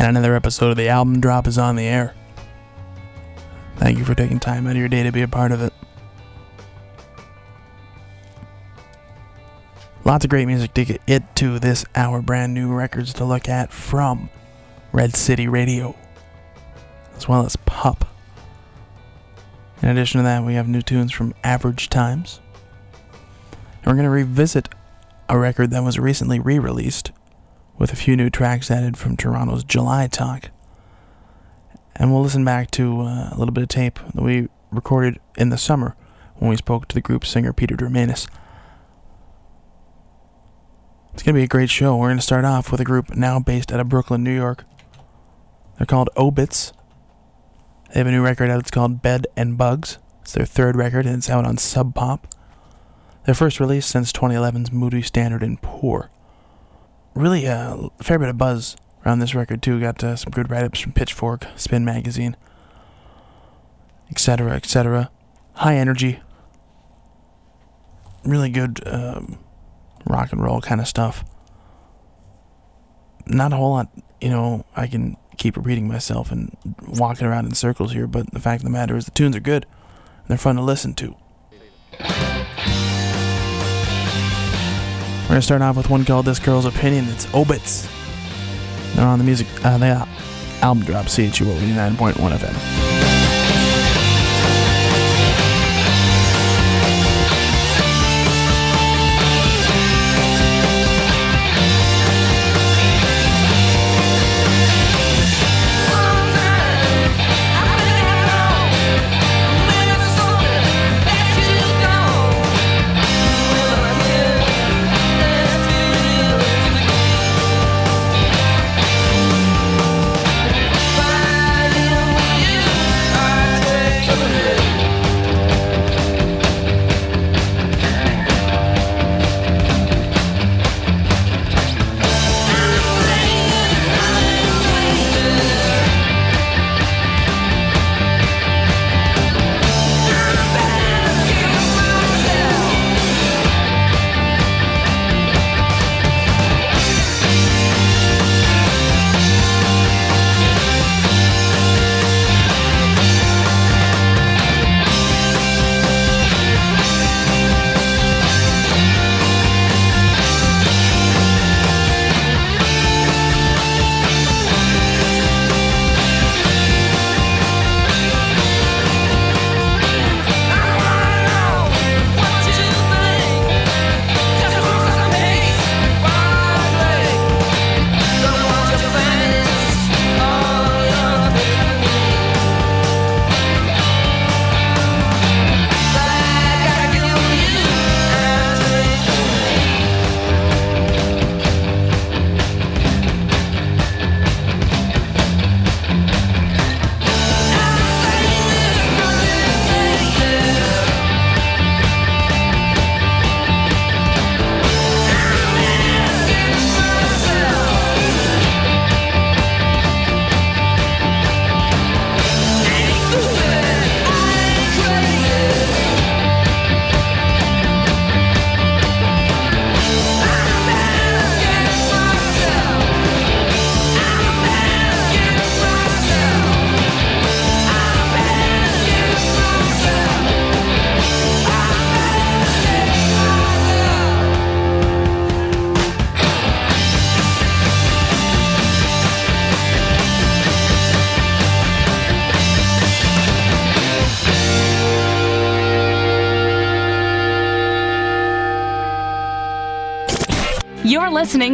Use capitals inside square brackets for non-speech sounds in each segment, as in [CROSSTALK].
And another episode of the album drop is on the air. Thank you for taking time out of your day to be a part of it. Lots of great music to get it to this hour, brand new records to look at from Red City Radio, as well as Pup. In addition to that, we have new tunes from Average Times. And we're going to revisit a record that was recently re released with a few new tracks added from Toronto's July Talk. And we'll listen back to uh, a little bit of tape that we recorded in the summer when we spoke to the group singer Peter Dreimanis. It's going to be a great show. We're going to start off with a group now based out of Brooklyn, New York. They're called Obits. They have a new record out. It's called Bed and Bugs. It's their third record, and it's out on Sub Pop. Their first release since 2011's Moody Standard and Poor. Really a fair bit of buzz around this record, too. Got uh, some good write ups from Pitchfork, Spin Magazine, etc., etc. High energy. Really good um, rock and roll kind of stuff. Not a whole lot, you know, I can keep repeating myself and walking around in circles here, but the fact of the matter is the tunes are good. They're fun to listen to. We're gonna start off with one called "This Girl's Opinion." It's Obits. They're on the music, uh, the album drop, CHUO 89.1 FM.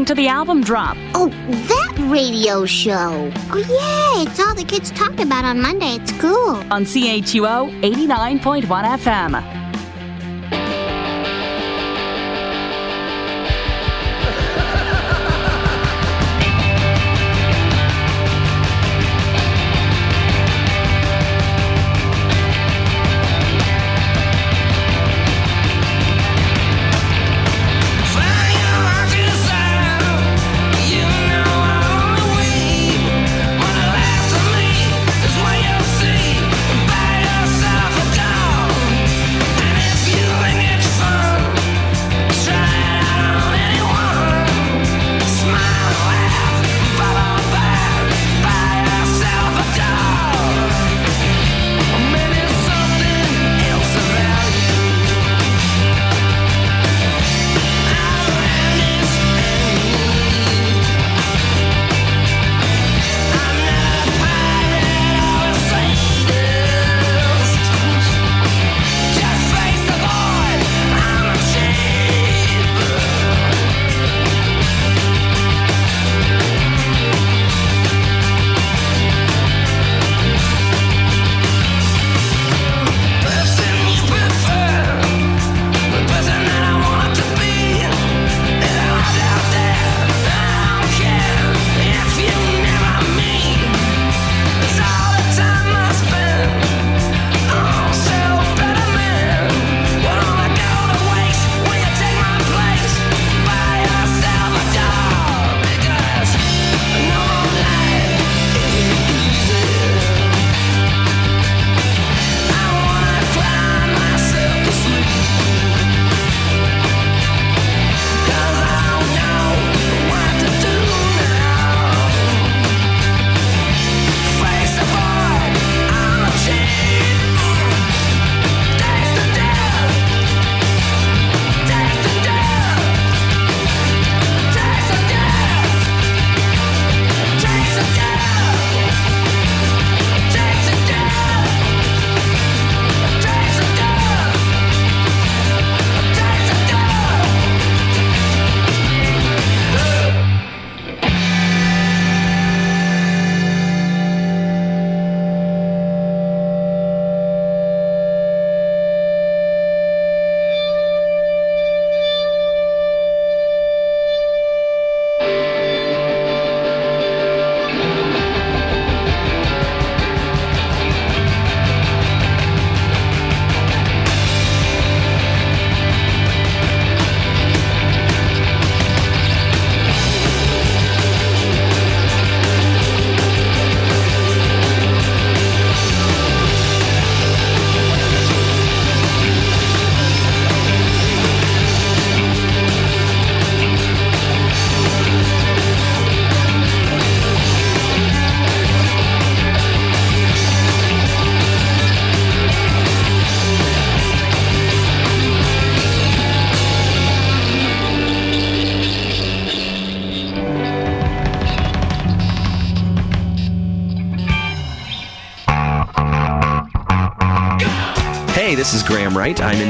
To the album drop. Oh, that radio show. Oh, yeah, it's all the kids talk about on Monday at school. on CHUO 89.1 FM.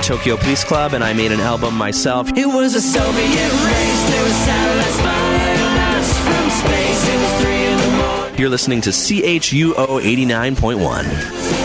Tokyo Police Club and I made an album myself. It was a Soviet race, there was satellites spying us from space. It was three in the morning. You're listening to CHUO 89.1.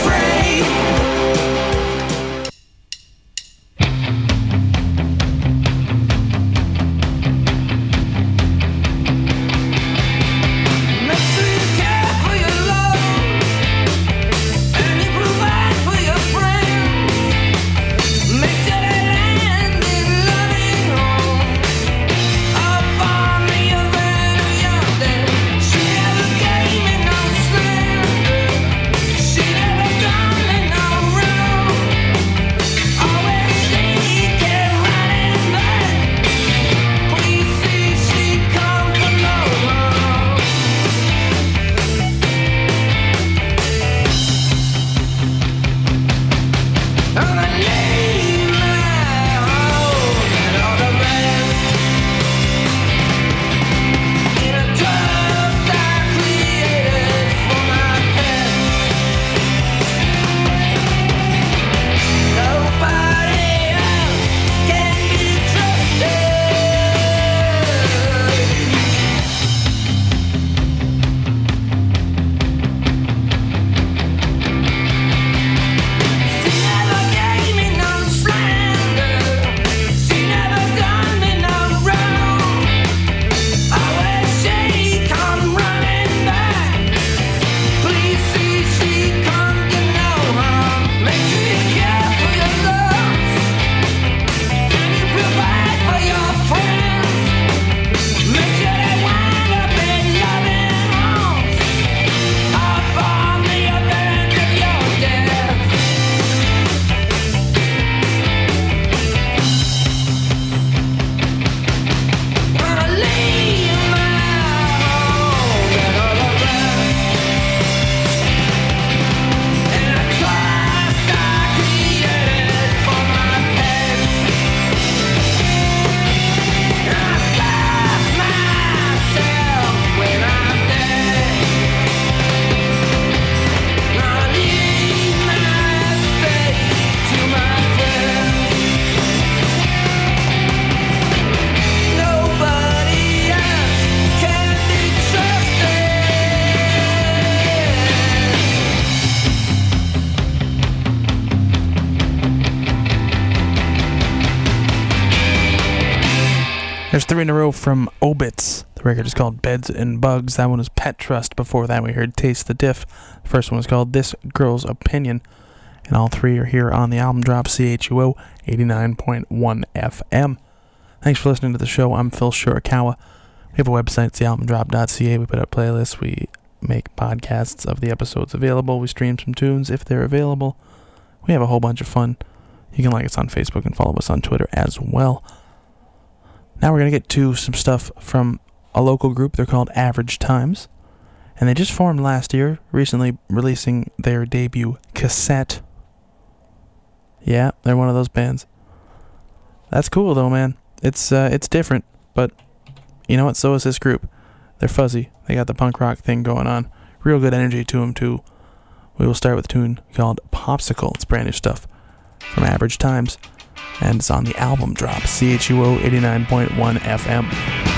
from Obits. The record is called Beds and Bugs. That one was Pet Trust. Before that, we heard Taste the Diff. The first one was called This Girl's Opinion. And all three are here on the album drop CHUO 89.1 FM. Thanks for listening to the show. I'm Phil Shirakawa. We have a website, it's thealbumdrop.ca. We put up playlists. We make podcasts of the episodes available. We stream some tunes if they're available. We have a whole bunch of fun. You can like us on Facebook and follow us on Twitter as well. Now we're going to get to some stuff from a local group. They're called Average Times. And they just formed last year, recently releasing their debut cassette. Yeah, they're one of those bands. That's cool though, man. It's uh, it's different, but you know what? So is this group. They're fuzzy. They got the punk rock thing going on. Real good energy to them too. We will start with a tune called Popsicle. It's brand new stuff from Average Times and it's on the album drop CHUO 89.1 FM.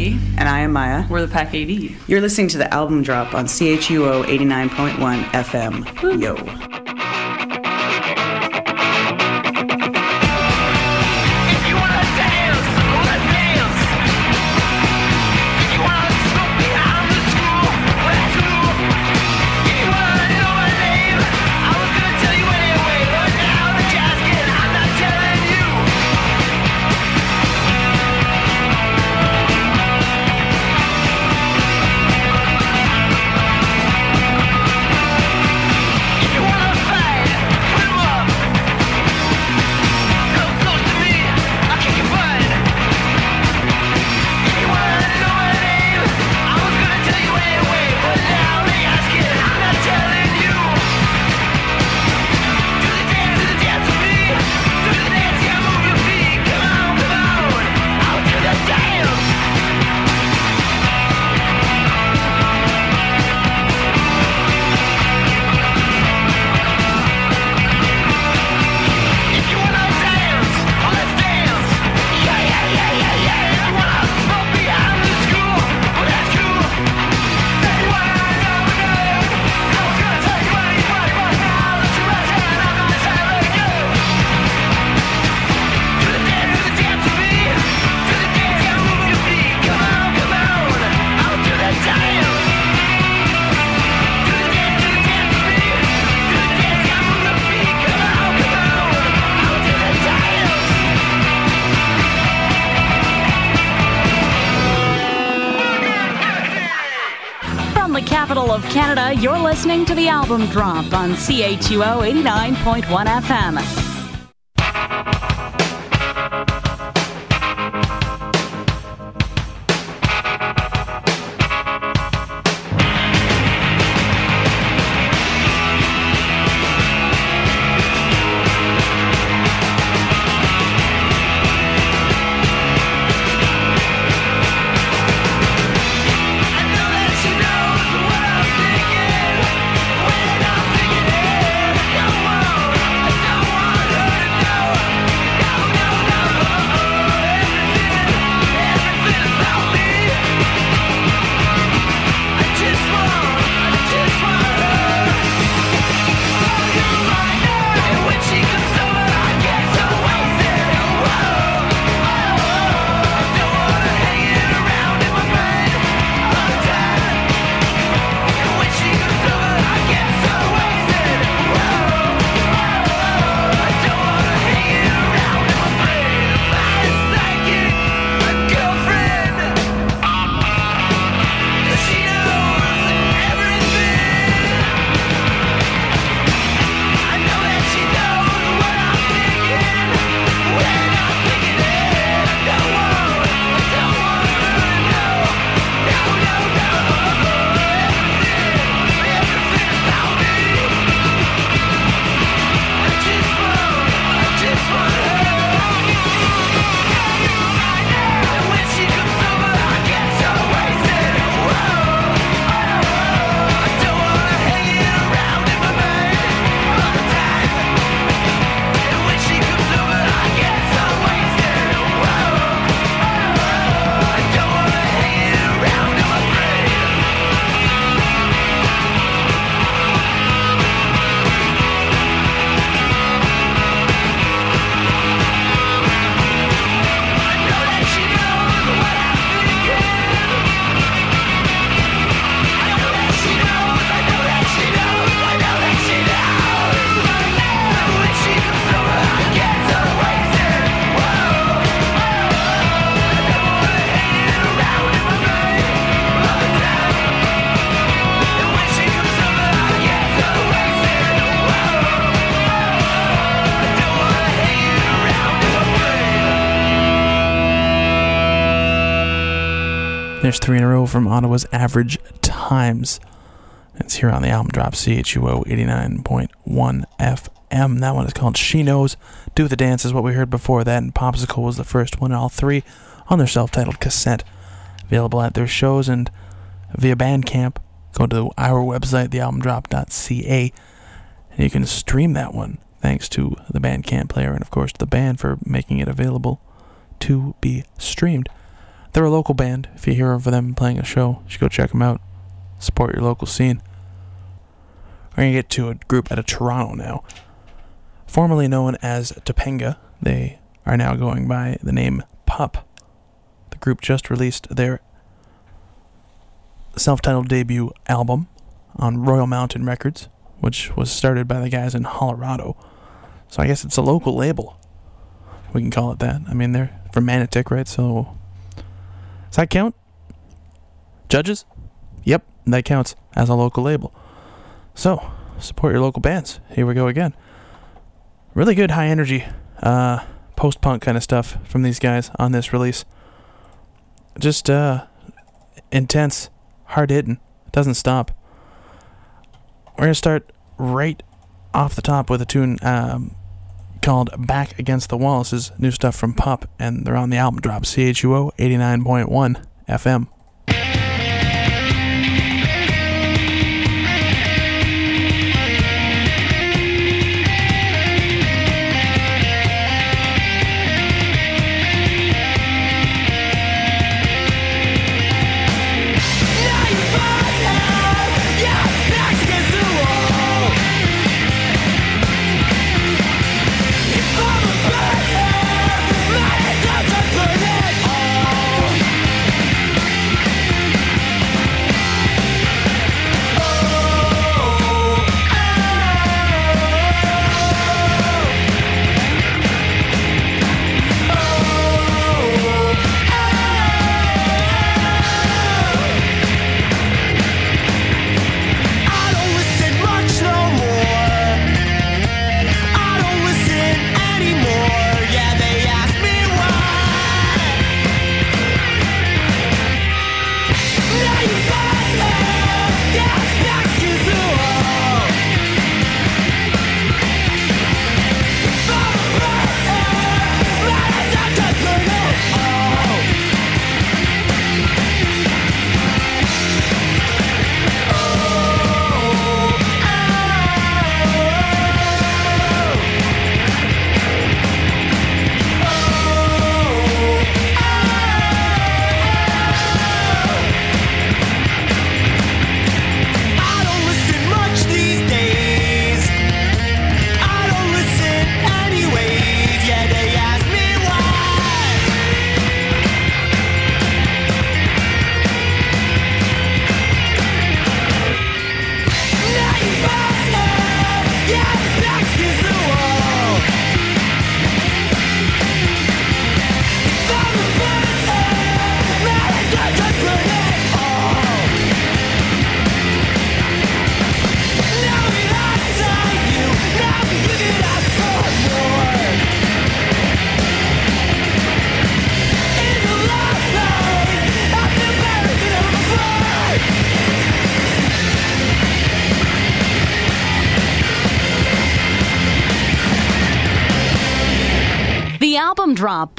Becky. And I am Maya. We're the Pack AD. You're listening to the album drop on CHUO 89.1 FM. Yo. Of Canada, you're listening to the album drop on CHUO 89.1 FM. There's three in a row from Ottawa's Average Times. It's here on the album drop CHUO 89.1 FM. That one is called She Knows. Do the Dance is what we heard before that, and Popsicle was the first one, and all three on their self titled cassette. Available at their shows and via Bandcamp. Go to our website, thealbumdrop.ca, and you can stream that one thanks to the Bandcamp player and, of course, the band for making it available to be streamed. They're a local band. If you hear of them playing a show, you should go check them out. Support your local scene. We're going to get to a group out of Toronto now. Formerly known as Topanga, they are now going by the name Pup. The group just released their self titled debut album on Royal Mountain Records, which was started by the guys in Hollerado. So I guess it's a local label. We can call it that. I mean, they're from Manotick, right? So does that count? Judges? Yep, that counts as a local label. So, support your local bands. Here we go again. Really good high energy, uh, post punk kind of stuff from these guys on this release. Just uh, intense, hard hitting. Doesn't stop. We're gonna start right off the top with a tune um, called Back Against the Wall. This is new stuff from Pup, and they're on the album drop, CHUO 89.1 FM.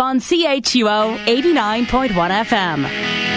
On CHUO 89.1 FM.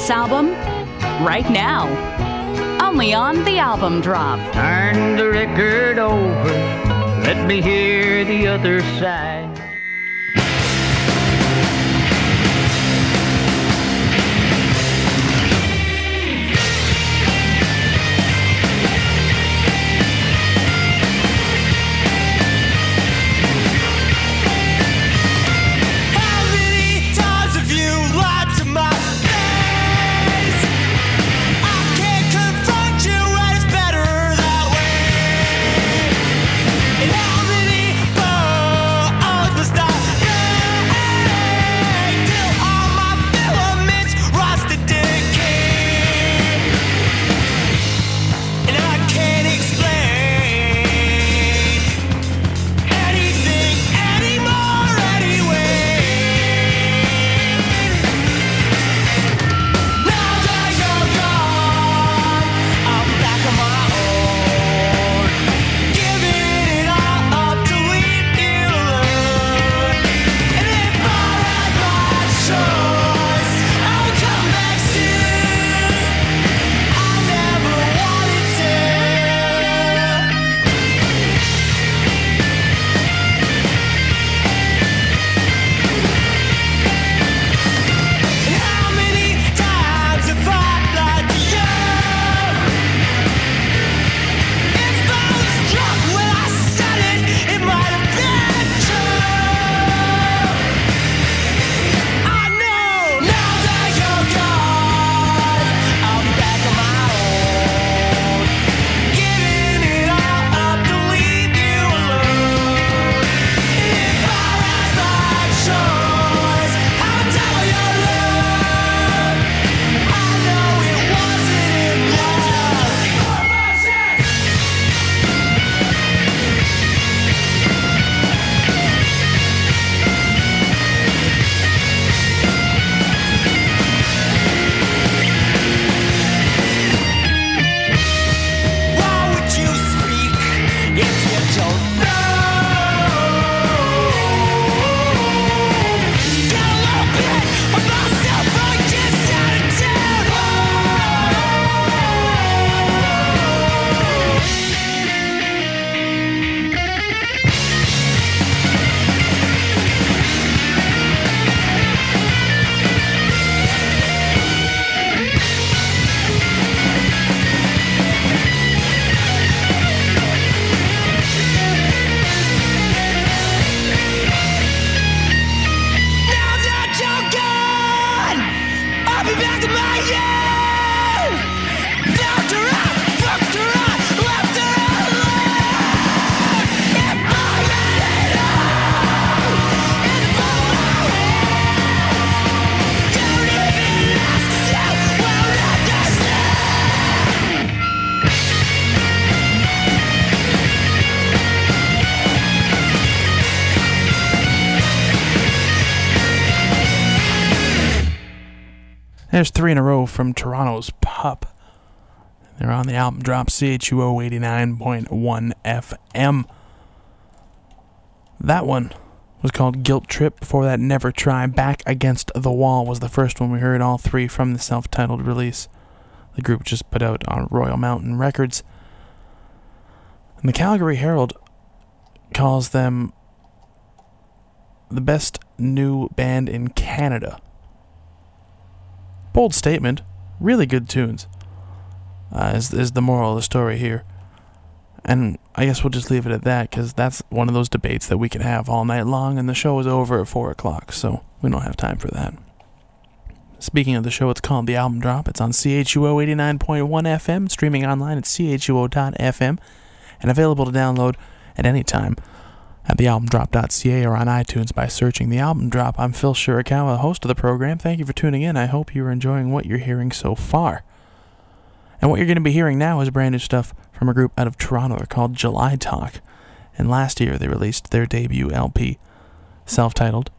this album right now. Only on the album drop. Turn the record over. Let me hear the other side. There's three in a row from Toronto's Pup. They're on the album drop CHUO 89.1 FM. That one was called Guilt Trip. Before that, Never Try. Back Against the Wall was the first one we heard, all three from the self titled release. The group just put out on Royal Mountain Records. And the Calgary Herald calls them the best new band in Canada. Bold statement. Really good tunes. Uh, is, is the moral of the story here. And I guess we'll just leave it at that because that's one of those debates that we can have all night long, and the show is over at 4 o'clock, so we don't have time for that. Speaking of the show, it's called The Album Drop. It's on CHUO 89.1 FM, streaming online at chuo.fm, and available to download at any time at thealbumdrop.ca or on iTunes by searching The Album Drop. I'm Phil Shirakawa, the host of the program. Thank you for tuning in. I hope you're enjoying what you're hearing so far. And what you're going to be hearing now is brand new stuff from a group out of Toronto. They're called July Talk. And last year they released their debut LP, self titled.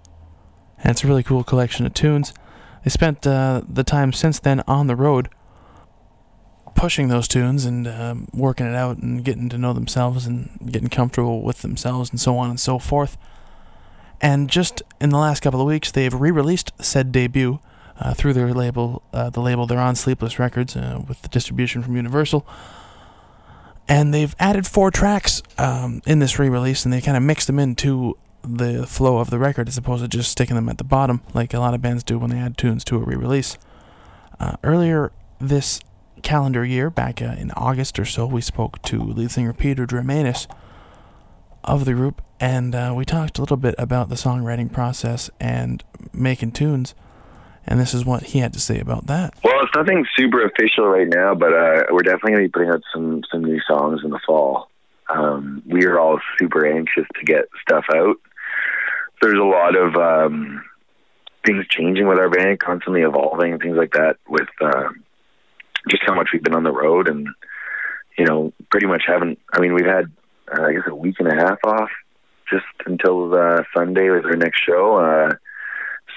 And it's a really cool collection of tunes. They spent uh, the time since then on the road pushing those tunes and um, working it out and getting to know themselves and getting comfortable with themselves and so on and so forth. And just in the last couple of weeks, they've re-released said debut uh, through their label, uh, the label they're on, Sleepless Records, uh, with the distribution from Universal. And they've added four tracks um, in this re-release, and they kind of mixed them into the flow of the record as opposed to just sticking them at the bottom, like a lot of bands do when they add tunes to a re-release. Uh, earlier this calendar year, back uh, in August or so, we spoke to lead singer Peter Dreimanis of the group, and uh, we talked a little bit about the songwriting process and making tunes. And this is what he had to say about that. Well, it's nothing super official right now, but uh, we're definitely going to be putting out some some new songs in the fall. Um, we are all super anxious to get stuff out. There's a lot of um, things changing with our band, constantly evolving, things like that. With uh, just how much we've been on the road, and you know, pretty much haven't. I mean, we've had uh, I guess a week and a half off just until uh, Sunday was our next show. Uh,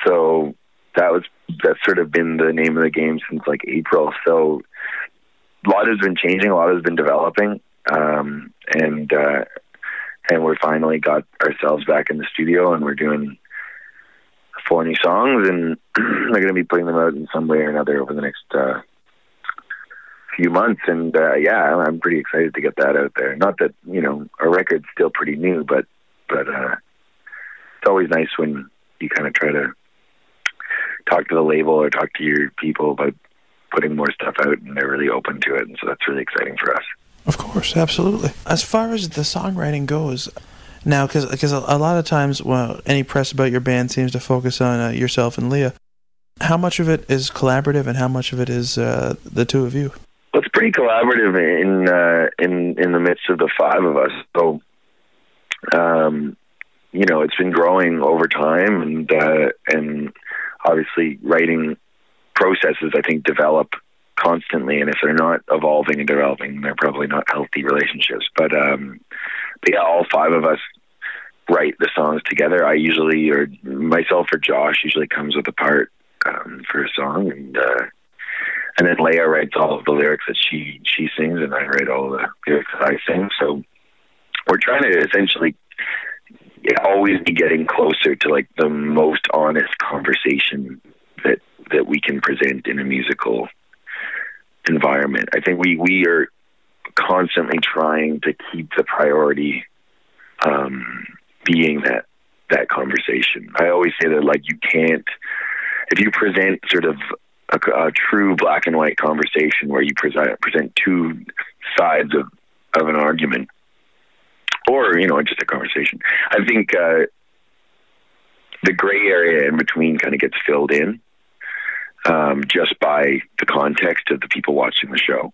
so that was that's sort of been the name of the game since like April. So a lot has been changing, a lot has been developing, um, and uh, and we're finally got ourselves back in the studio, and we're doing four new songs, and [CLEARS THROAT] they're going to be putting them out in some way or another over the next uh, few months. And uh, yeah, I'm pretty excited to get that out there. Not that you know our record's still pretty new, but but uh, it's always nice when you kind of try to talk to the label or talk to your people about putting more stuff out, and they're really open to it, and so that's really exciting for us. Of course, absolutely. As far as the songwriting goes, now because because a, lot of times, well, any press about your band seems to focus on uh, yourself and Leah. How much of it is collaborative, and how much of it is uh, the two of you? Well, it's pretty collaborative in uh, in in the midst of the five of us. So, um, you know, it's been growing over time, and uh, and obviously writing processes I think develop constantly, and if they're not evolving and developing, they're probably not healthy relationships. But um, but yeah, all five of us write the songs together. I usually, or myself or Josh, usually comes with a part um, for a song, and uh, and then Leah writes all of the lyrics that she she sings, and I write all the lyrics that I sing. So we're trying to essentially always be getting closer to like the most honest conversation that that we can present in a musical environment. I think we we are constantly trying to keep the priority um, being that that conversation. I always say that like you can't if you present sort of a, a true black and white conversation where you present present two sides of of an argument or you know just a conversation. I think uh, the gray area in between kind of gets filled in um, just by the context of the people watching the show,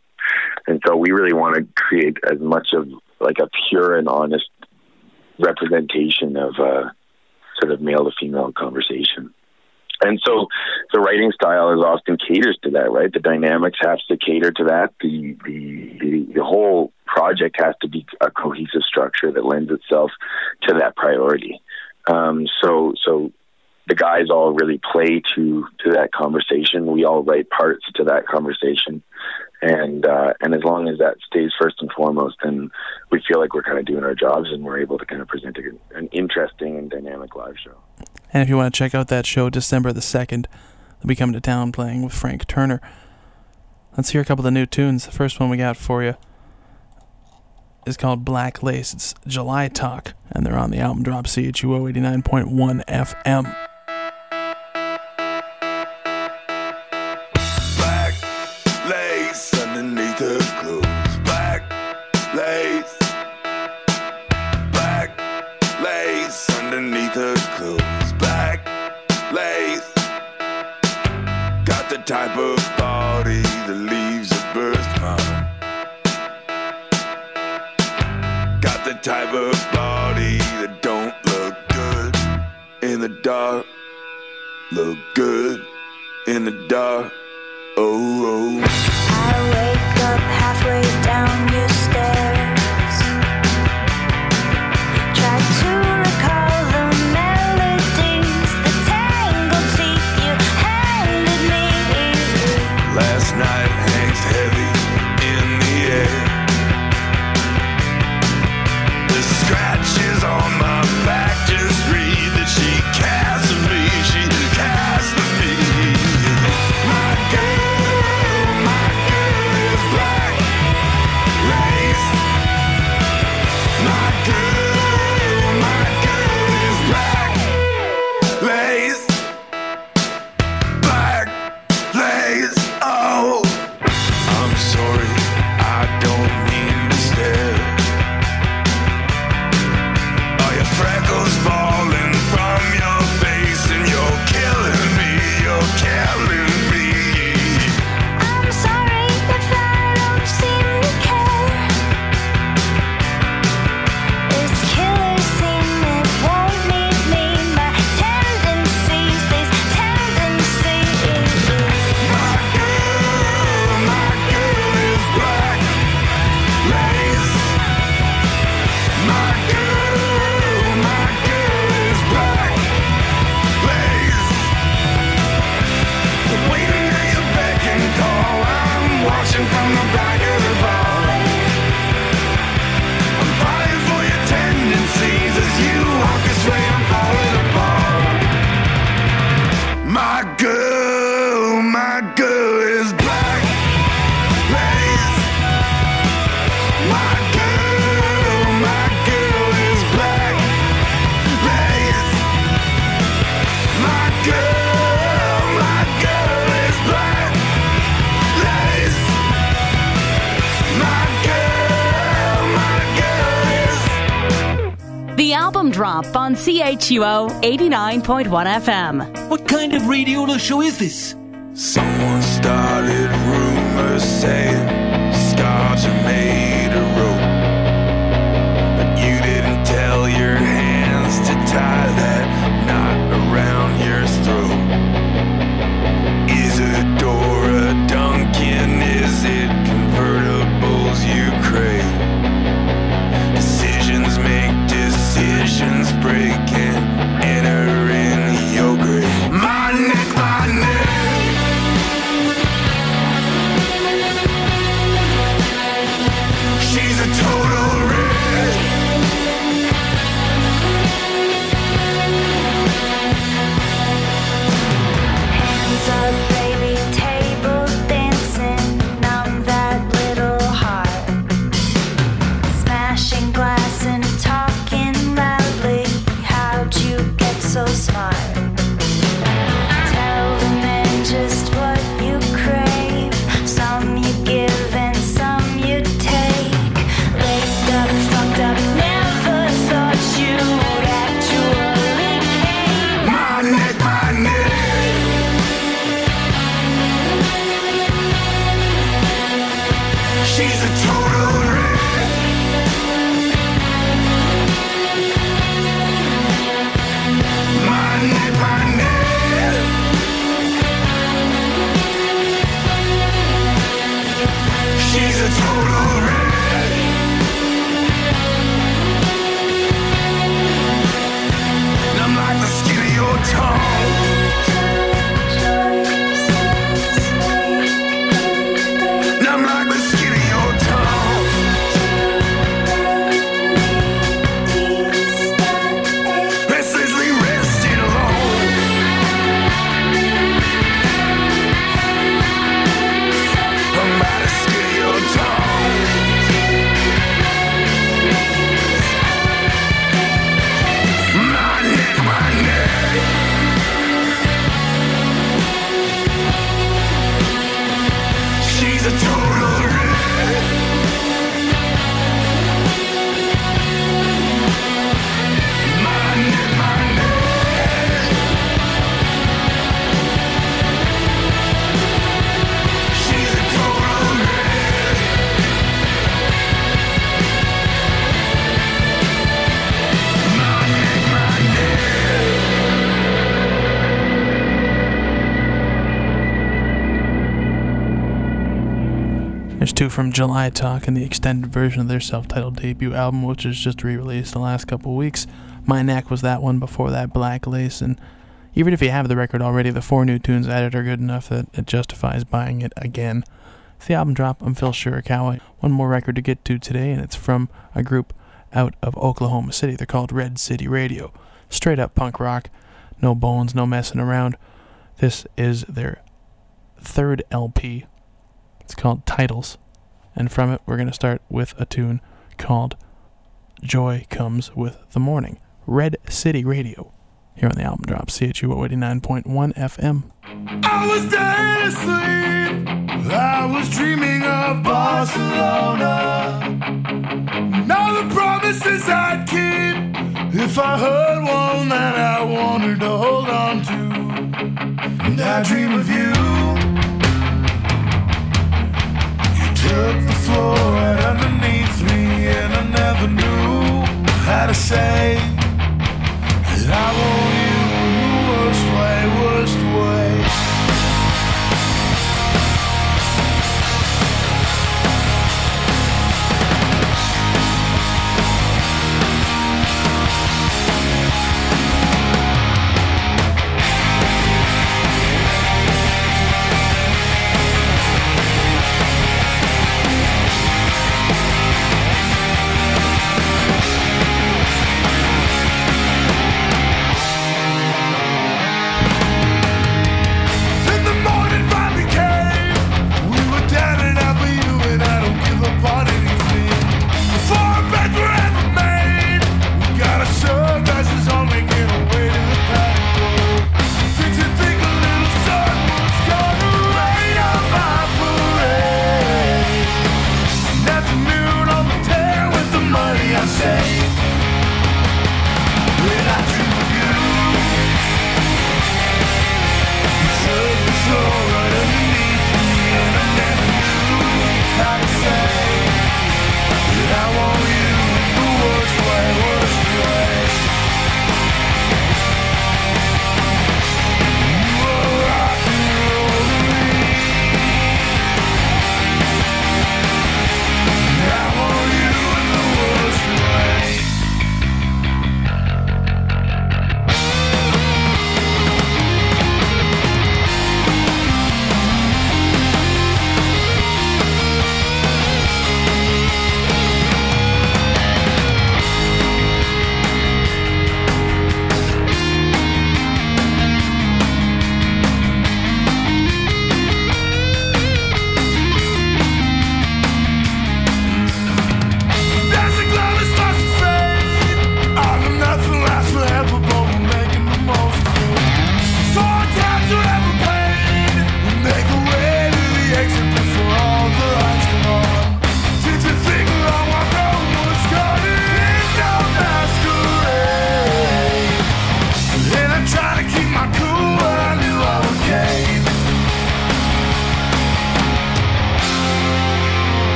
and so we really want to create as much of like a pure and honest representation of uh, sort of male to female conversation. And so the writing style is often caters to that, right? The dynamics has to cater to that. The, the, the, whole project has to be a cohesive structure that lends itself to that priority. Um, so, so the guys all really play to to that conversation. We all write parts to that conversation, and uh, and as long as that stays first and foremost, then we feel like we're kind of doing our jobs and we're able to kind of present an interesting and dynamic live show. And if you want to check out that show, December the 2nd, they'll be coming to town playing with Frank Turner. Let's hear a couple of the new tunes. The first one we got for you is called Black Lace. It's July Talk, and they're on the album drop CHUO 89.1 FM. Type of body that leaves a birthmark. Got the type of body that don't look good in the dark. Look good in the dark. Oh, oh. Drop on CHUO 89.1 FM. What kind of radio show is this? Someone started rumors saying scarves are made of rope. But you didn't tell your hands to tie that break two from July Talk and the extended version of their self-titled debut album, which was just re-released the last couple weeks. My Neck was that one before that, Black Lace, and even if you have the record already, the four new tunes added are good enough that it justifies buying it again. It's the album drop. I'm Phil Shirakawa. One more record to get to today, and it's from a group out of Oklahoma City. They're called Red City Radio. Straight up punk rock. No bones, no messing around. This is their third LP. It's called Titles. And from it, we're going to start with a tune called Joy Comes with the Morning. Red City Radio. Here on the album drop, CHU 89.1 FM. I was dead asleep. I was dreaming of Barcelona. Now the promises I'd keep. If I heard one that I wanted to hold on to. And I dream of you. Took the floor right underneath me, and I never knew how to say that I want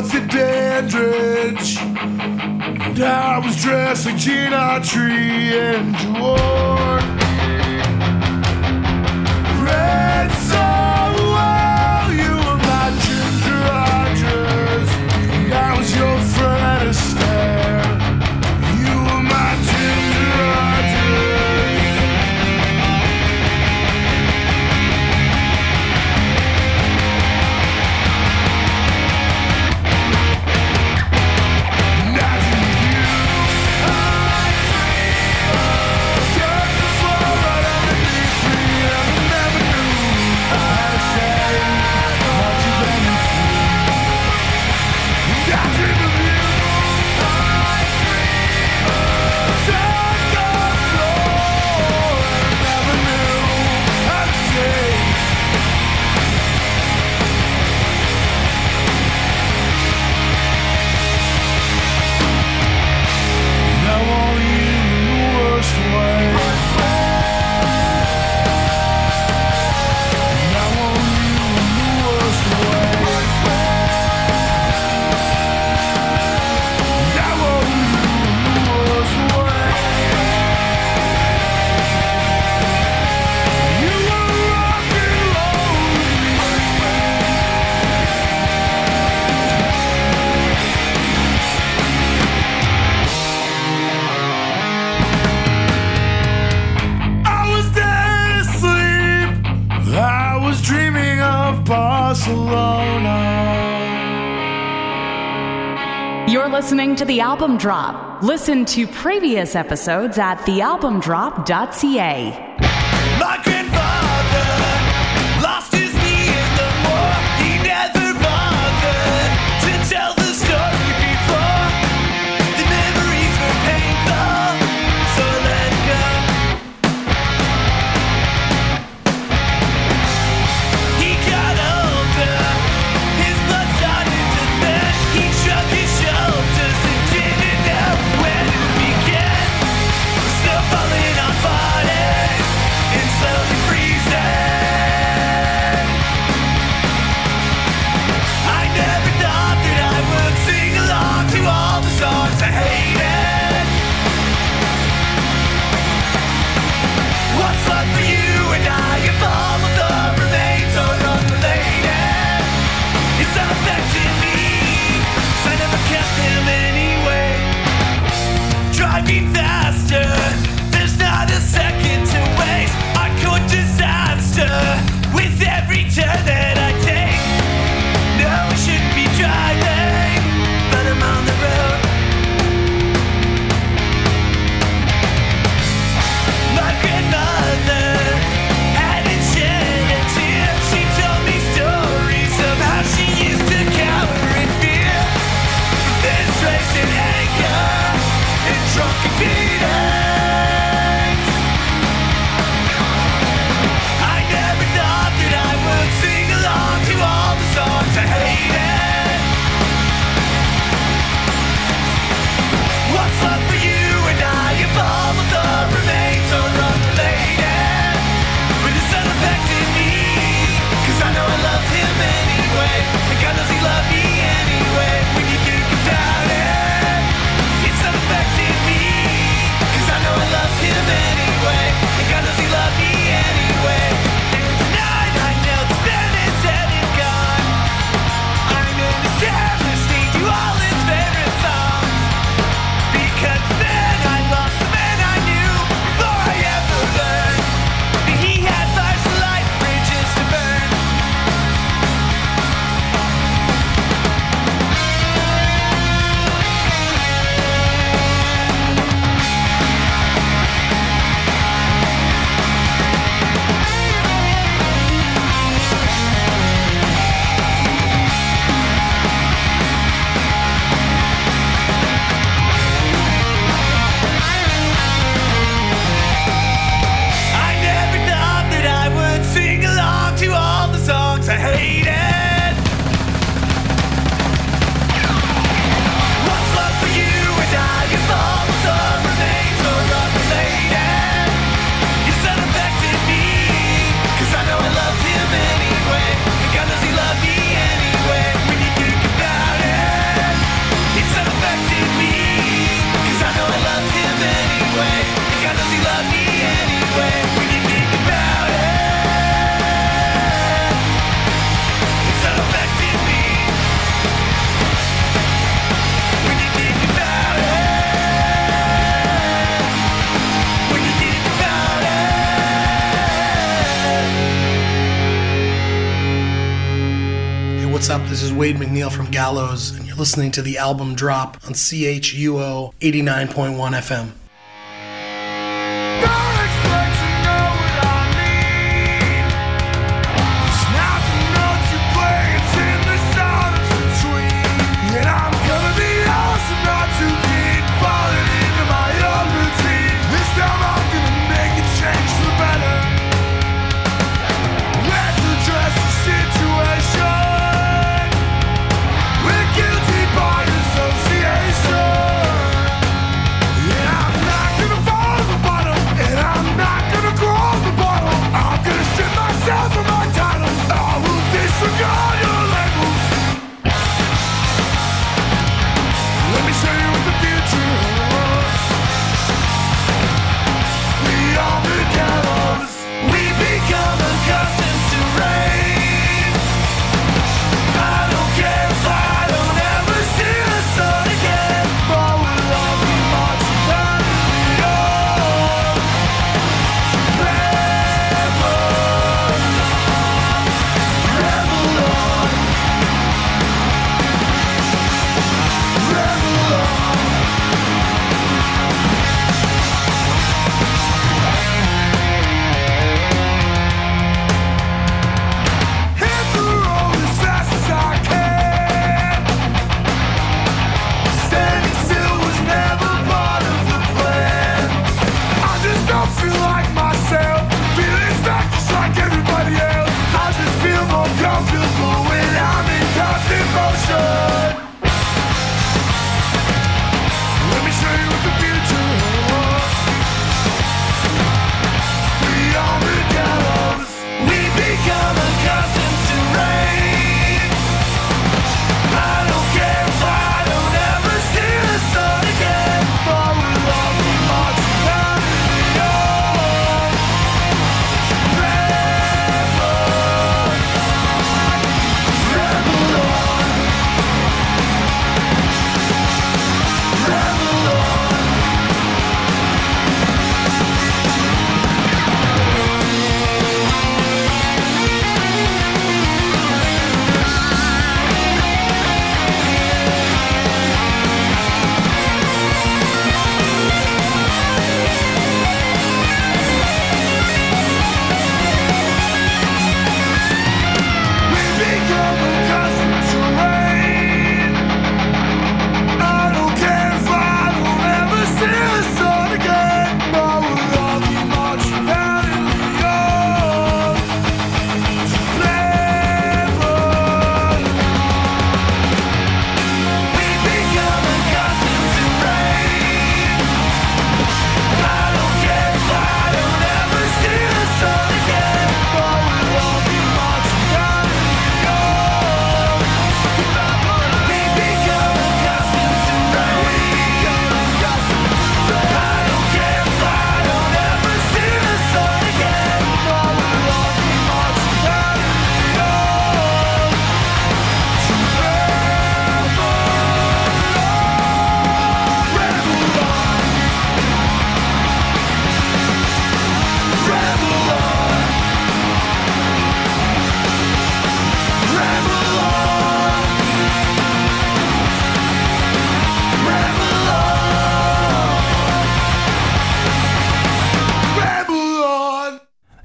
Dorothy Dandridge, and I was dressed like Gina Tree, and wore red so Corona. You're listening to The Album Drop. Listen to previous episodes at thealbumdrop.ca. Wade MacNeil from Gallows, and you're listening to the album drop on CHUO 89.1 FM.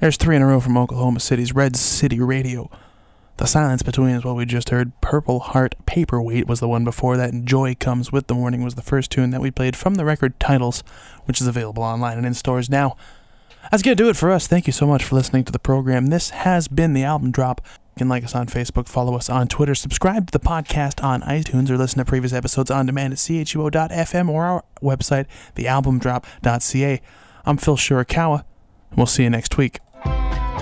There's three in a row from Oklahoma City's Red City Radio. The silence between is what we just heard. Purple Heart Paperweight was the one before that, and Joy Comes with the Morning was the first tune that we played from the record Titles, which is available online and in stores now. That's going to do it for us. Thank you so much for listening to the program. This has been the album drop. You can like us on Facebook, follow us on Twitter, subscribe to the podcast on iTunes, or listen to previous episodes on demand at chuo.fm or our website, thealbumdrop.ca. I'm Phil Shirakawa, and we'll see you next week.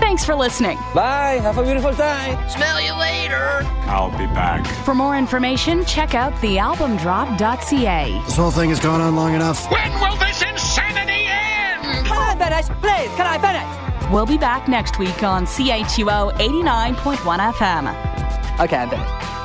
Thanks for listening. Bye. Have a beautiful time. Smell you later. I'll be back. For more information, check out thealbumdrop.ca. This whole thing has gone on long enough. When will this insanity end? Hmm. Can I finish? Please, can I finish? We'll be back next week on CHUO 89.1 FM. Okay, I'm finished.